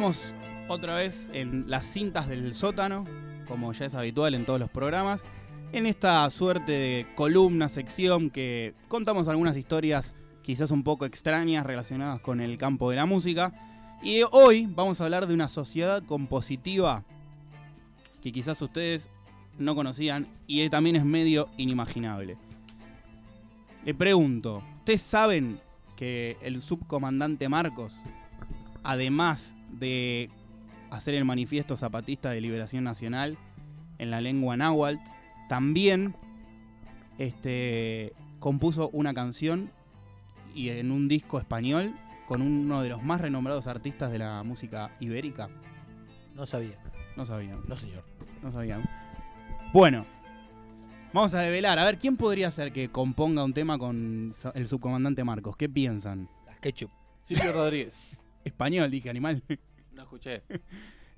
Estamos otra vez en las cintas del sótano, como ya es habitual en todos los programas, en esta suerte de columna, sección que contamos algunas historias quizás un poco extrañas relacionadas con el campo de la música. Y hoy vamos a hablar de una sociedad compositiva que quizás ustedes no conocían y también es medio inimaginable. Le pregunto, ¿ustedes saben que el subcomandante Marcos, además de hacer el manifiesto zapatista de liberación nacional en la lengua náhuatl, también este, compuso una canción y en un disco español con uno de los más renombrados artistas de la música ibérica. No sabía. No sabían. No, señor. No sabían. Bueno, vamos a develar. A ver, ¿quién podría ser que componga un tema con el subcomandante Marcos? ¿Qué piensan? Las ketchup. Silvio Rodríguez. Español, dije, animal. No escuché.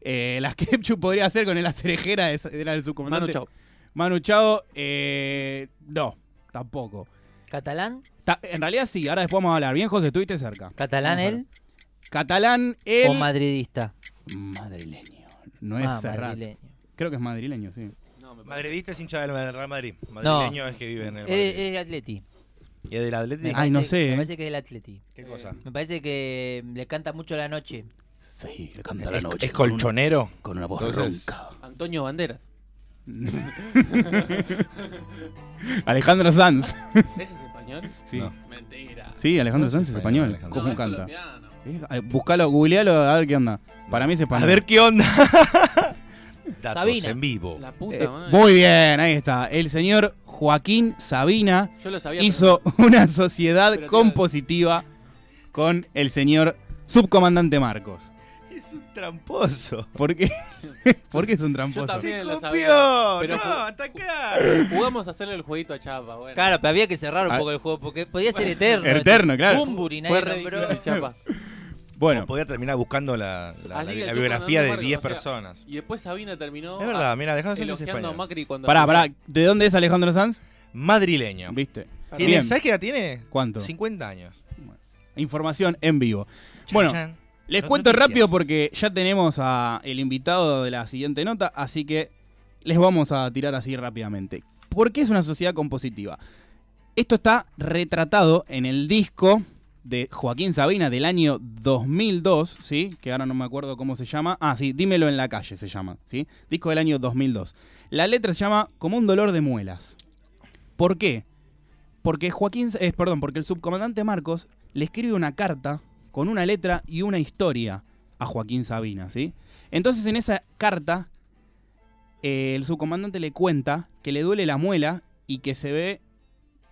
Eh, las Ketchup podría ser con la cerejera, de- era el subcomandante. Manu Chao. Manu Chao, eh, no, tampoco. ¿Catalán? Ta- en realidad sí, ahora después vamos a hablar. Bien, José, estuviste cerca. ¿Catalán Vamos a él? ver. Catalán, él. ¿O madridista? Madrileño. No es Ah, Serrat. madrileño. Creo que es madrileño, sí. Madridista es hincha del Real Madrid. Madrileño es que vive en el Madrid. Es, es de Atleti. ¿Y es del Atlético? Me Ay, no parece- sé, Me eh. parece que es del Atleti. ¿Qué cosa? Me parece que le canta mucho la noche. Sí, le canta ¿Es, es colchonero? Con una voz Entonces- ronca. Antonio Banderas. Alejandro Sanz. ¿Ese es español? Sí. No. Mentira. Sí, Alejandro No Sanz es español, español. Alejandro. ¿Cómo No, es canta? colombiano. Eh, a- Buscalo, googlealo a ver qué onda. Para mí es A español. ver qué onda. Datos Sabina. en vivo. La puta Eh, madre. muy bien, ahí está. El señor Joaquín Sabina Yo lo sabía. hizo una sociedad Pero, tío, compositiva con el señor subcomandante Marcos. Es un tramposo. ¿Por qué? ¿Por qué es un tramposo? Yo también. Se lo copió. sabía, pero no, ju- pero Jugamos a hacerle el jueguito a Chapa. Bueno. Claro, pero había que cerrar un Ah. poco el juego porque podía ser eterno. Eterno, claro. Bumburi, nadie Fue nombró. Chapa. Bueno, Podía terminar buscando la, la- biografía de subcomandante 10 Marcos, o sea, personas. Y después Sabina terminó Es verdad, mira, dejando a- ser elogiando a. Macri cuando. pará, pará. ¿De dónde es Alejandro Sanz? Madrileño. ¿Viste? ¿Tiene. ¿Sabes qué edad tiene? ¿Cuánto? 50 años. Información en vivo. Chan, Bueno, chan. Les cuento noticias. rápido porque ya tenemos a el invitado de la siguiente nota, así que les vamos a tirar así rápidamente. ¿Por qué es una sociedad compositiva? Esto está retratado en el disco de Joaquín Sabina del año 2002, ¿sí? Que ahora no me acuerdo cómo se llama. Ah, sí, Dímelo en la calle se llama, ¿sí? Disco del año 2002. La letra se llama Como un dolor de muelas. ¿Por qué? Porque Joaquín, eh, perdón, porque el subcomandante Marcos le escribe una carta con una letra y una historia a Joaquín Sabina, ¿sí? Entonces en esa carta eh, el subcomandante le cuenta que le duele la muela y que se ve,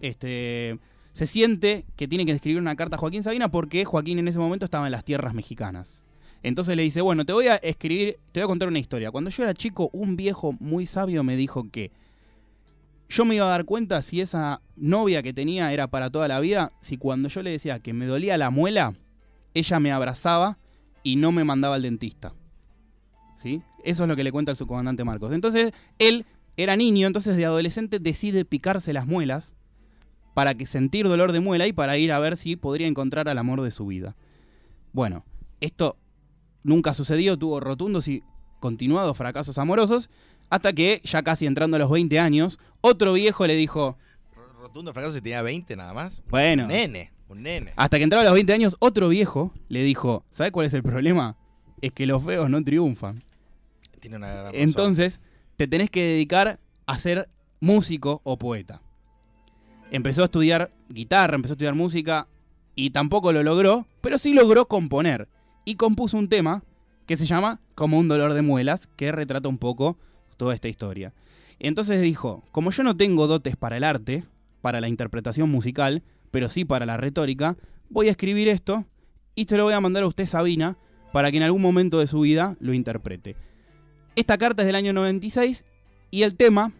este, se siente que tiene que escribir una carta a Joaquín Sabina porque Joaquín en ese momento estaba en las tierras mexicanas. Entonces le dice, bueno, te voy a escribir, te voy a contar una historia. Cuando yo era chico, un viejo muy sabio me dijo que yo me iba a dar cuenta si esa novia que tenía era para toda la vida, si cuando yo le decía que me dolía la muela, ella me abrazaba y no me mandaba al dentista. ¿Sí? Eso es lo que le cuenta el subcomandante Marcos. Entonces, él era niño, entonces de adolescente decide picarse las muelas para que sentir dolor de muela y para ir a ver si podría encontrar al amor de su vida. Bueno, esto nunca sucedió, tuvo rotundos y continuados fracasos amorosos, hasta que, ya casi entrando a los 20 años, otro viejo le dijo, Rotundo fracaso si tenía 20 nada más. bueno, Un nene, un nene. hasta que entraba a los 20 años, otro viejo le dijo, ¿sabes cuál es el problema? Es que los feos no triunfan. Tiene una gran razón. Entonces, te tenés que dedicar a ser músico o poeta. Empezó a estudiar guitarra, empezó a estudiar música y tampoco lo logró, pero sí logró componer. Y compuso un tema que se llama Como un dolor de muelas, que retrata un poco toda esta historia. Entonces dijo, como yo no tengo dotes para el arte, para la interpretación musical, pero sí para la retórica, voy a escribir esto y te lo voy a mandar a usted, Sabina, para que en algún momento de su vida lo interprete. Esta carta es del año 96 y el tema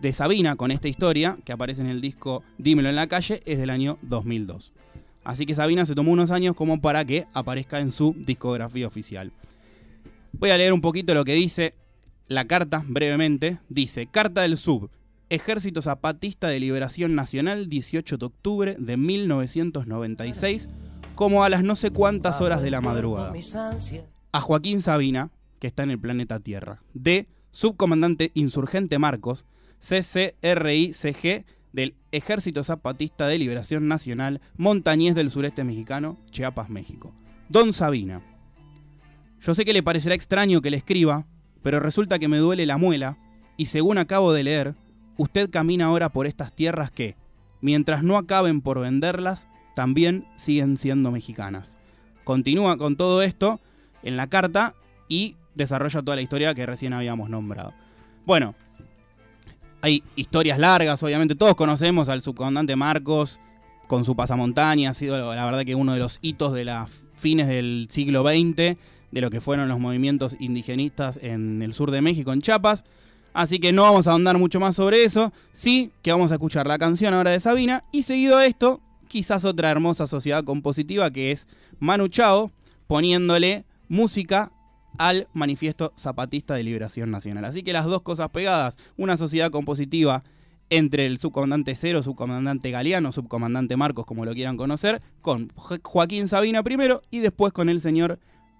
de Sabina con esta historia, que aparece en el disco Dímelo en la calle, es del año 2002. Así que Sabina se tomó unos años como para que aparezca en su discografía oficial. Voy a leer un poquito lo que dice la carta brevemente. Dice, Carta del Sub, Ejército Zapatista de Liberación Nacional, 18 de octubre de 1996, como a las no sé cuántas horas de la madrugada. a Joaquín Sabina, que está en el planeta Tierra. D. Subcomandante Insurgente Marcos, CCRICG del Ejército Zapatista de Liberación Nacional, Montañés del Sureste Mexicano, Chiapas, México. Don Sabina. Yo sé que le parecerá extraño que le escriba, pero resulta que me duele la muela, y según acabo de leer, usted camina ahora por estas tierras que, mientras no acaben por venderlas, también siguen siendo mexicanas. Continúa con todo esto en la carta y desarrolla toda la historia que recién habíamos nombrado. Bueno, hay historias largas, obviamente todos conocemos al subcomandante Marcos con su pasamontaña, ha sido la verdad que uno de los hitos de las fines del siglo XX, de lo que fueron los movimientos indigenistas en el sur de México, en Chiapas. Así que no vamos a ahondar mucho más sobre eso. Sí que vamos a escuchar la canción ahora de Sabina. Y seguido a esto, quizás otra hermosa sociedad compositiva que es Manu Chao, poniéndole música al Manifiesto Zapatista de Liberación Nacional. Así que las dos cosas pegadas, una sociedad compositiva entre el subcomandante Cero, subcomandante Galeano, subcomandante Marcos, como lo quieran conocer, con Jo- Joaquín Sabina primero y después con el señor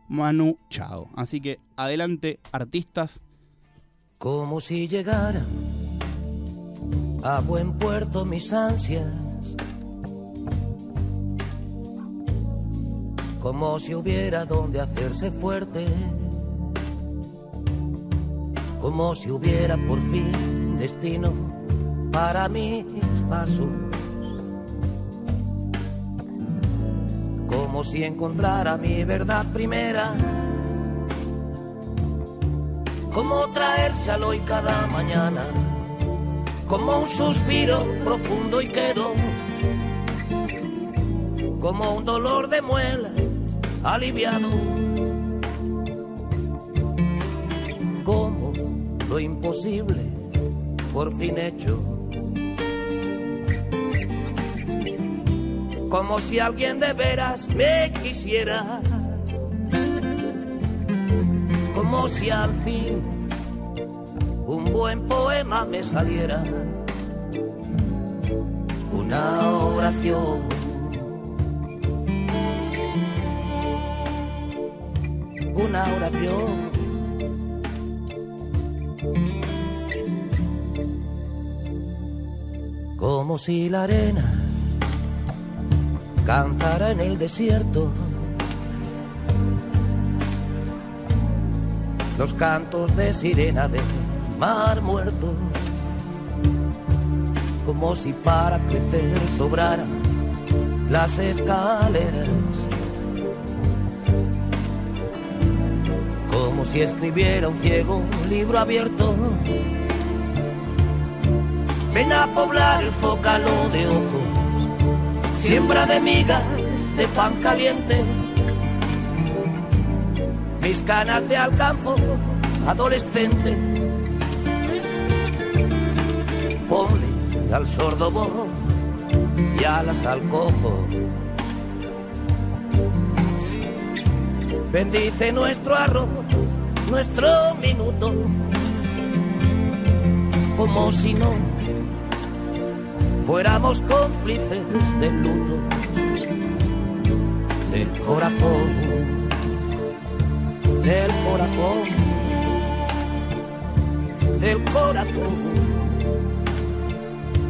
Manu Chao. Así que adelante, artistas. Como si llegara a buen puerto mis ansias. Como si hubiera donde hacerse fuerte. Como si hubiera por fin destino para mis pasos. Como si encontrara mi verdad primera. Como traérselo hoy cada mañana, como un suspiro profundo y quedo, como un dolor de muelas aliviado, lo imposible por fin hecho. Como si alguien de veras me quisiera como si al fin un buen poema me saliera. Una oración. Una oración. Como si la arena cantara en el desierto. los cantos de sirena del mar muerto, como si para crecer sobraran las escaleras, como si escribiera un ciego libro abierto. Ven a poblar el zócalo de ojos, siembra de migas de pan caliente mis canas de alcanzo adolescente. Ponle al sordo voz y alas al cojo. Bendice nuestro arroz, nuestro minuto, como si no fuéramos cómplices del luto del corazón del corazón, del corazón,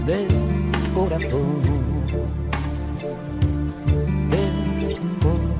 del corazón, del corazón.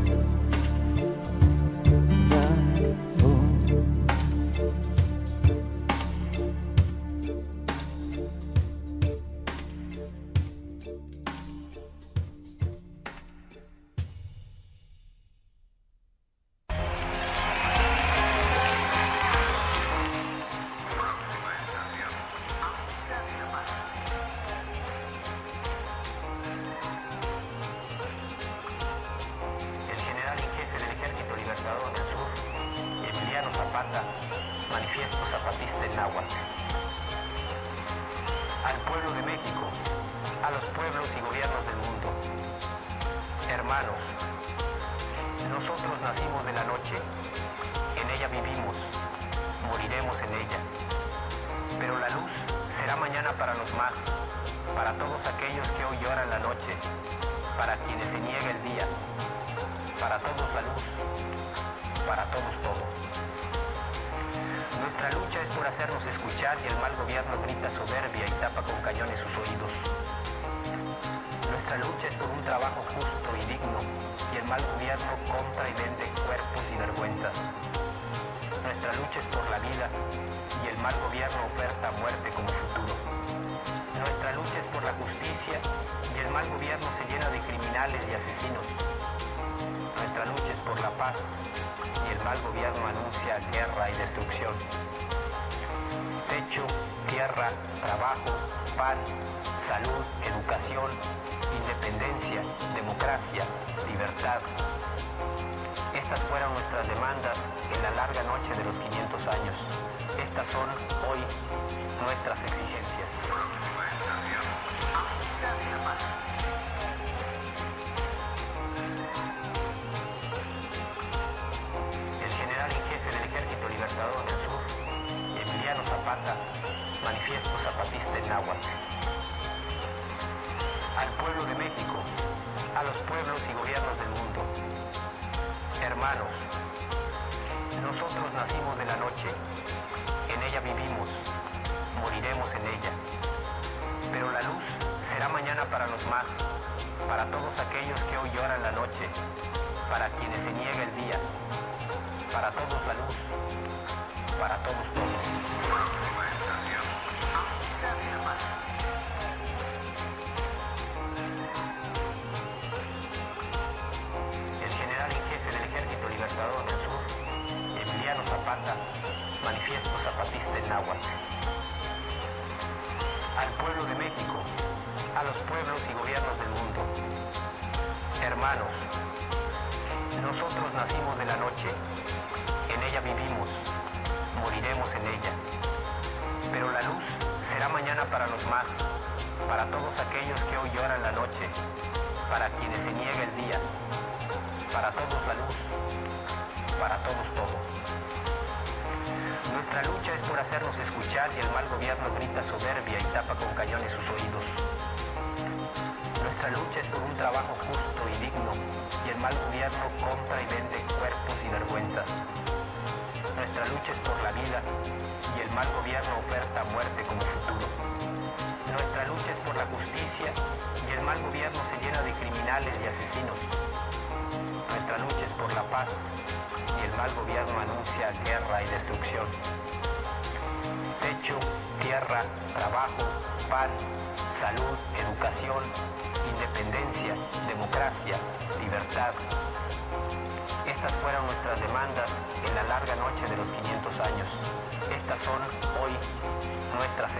Manifiesto zapatista en náhuatl. Al pueblo de México, a los pueblos y gobiernos del mundo. Hermanos, nosotros nacimos de la noche, en ella vivimos, moriremos en ella. Pero la luz será mañana para los más, para todos aquellos que hoy lloran la noche, para quienes se niega el día, para todos la luz. para todos todo. Nuestra lucha es por hacernos escuchar y el mal gobierno grita soberbia y tapa con cañones sus oídos. Nuestra lucha es por un trabajo justo y digno y el mal gobierno compra y vende cuerpos y vergüenzas. Nuestra lucha es por la vida y el mal gobierno oferta muerte como futuro. Nuestra lucha es por la justicia y el mal gobierno se llena de criminales y asesinos. Nuestra lucha es por la paz y el mal gobierno anuncia guerra y destrucción. Techo, tierra, trabajo, pan, salud, educación, independencia, democracia, libertad. Estas fueron nuestras demandas en la larga noche de los 500 años. Estas son hoy nuestras exigencias. Manifiesto zapatista en náhuatl. Al pueblo de México, a los pueblos y gobiernos del mundo, hermanos, nosotros nacimos de la noche, en ella vivimos, moriremos en ella. Pero la luz será mañana para los más, para todos aquellos que hoy lloran la noche, para quienes se niega el día, para todos la luz, nosotros nacimos de la noche, en ella vivimos, moriremos en ella. Pero la luz será mañana para los más, para todos aquellos que hoy lloran la noche, para quienes se niega el día, para todos la luz, para todos todo. Nuestra lucha es por hacernos escuchar y el mal gobierno grita soberbia y tapa con cañones sus oídos. Gobierno compra y vende cuerpos y vergüenzas. Nuestra lucha es por la vida y el mal gobierno oferta muerte como futuro. Nuestra lucha es por la justicia y el mal gobierno se llena de criminales y asesinos. Nuestra lucha es por la paz y el mal gobierno anuncia guerra y destrucción. Techo, tierra, trabajo, pan, salud, educación, independencia, democracia, libertad. Estas fueron nuestras demandas en la larga noche de los 500 años. Estas son hoy nuestras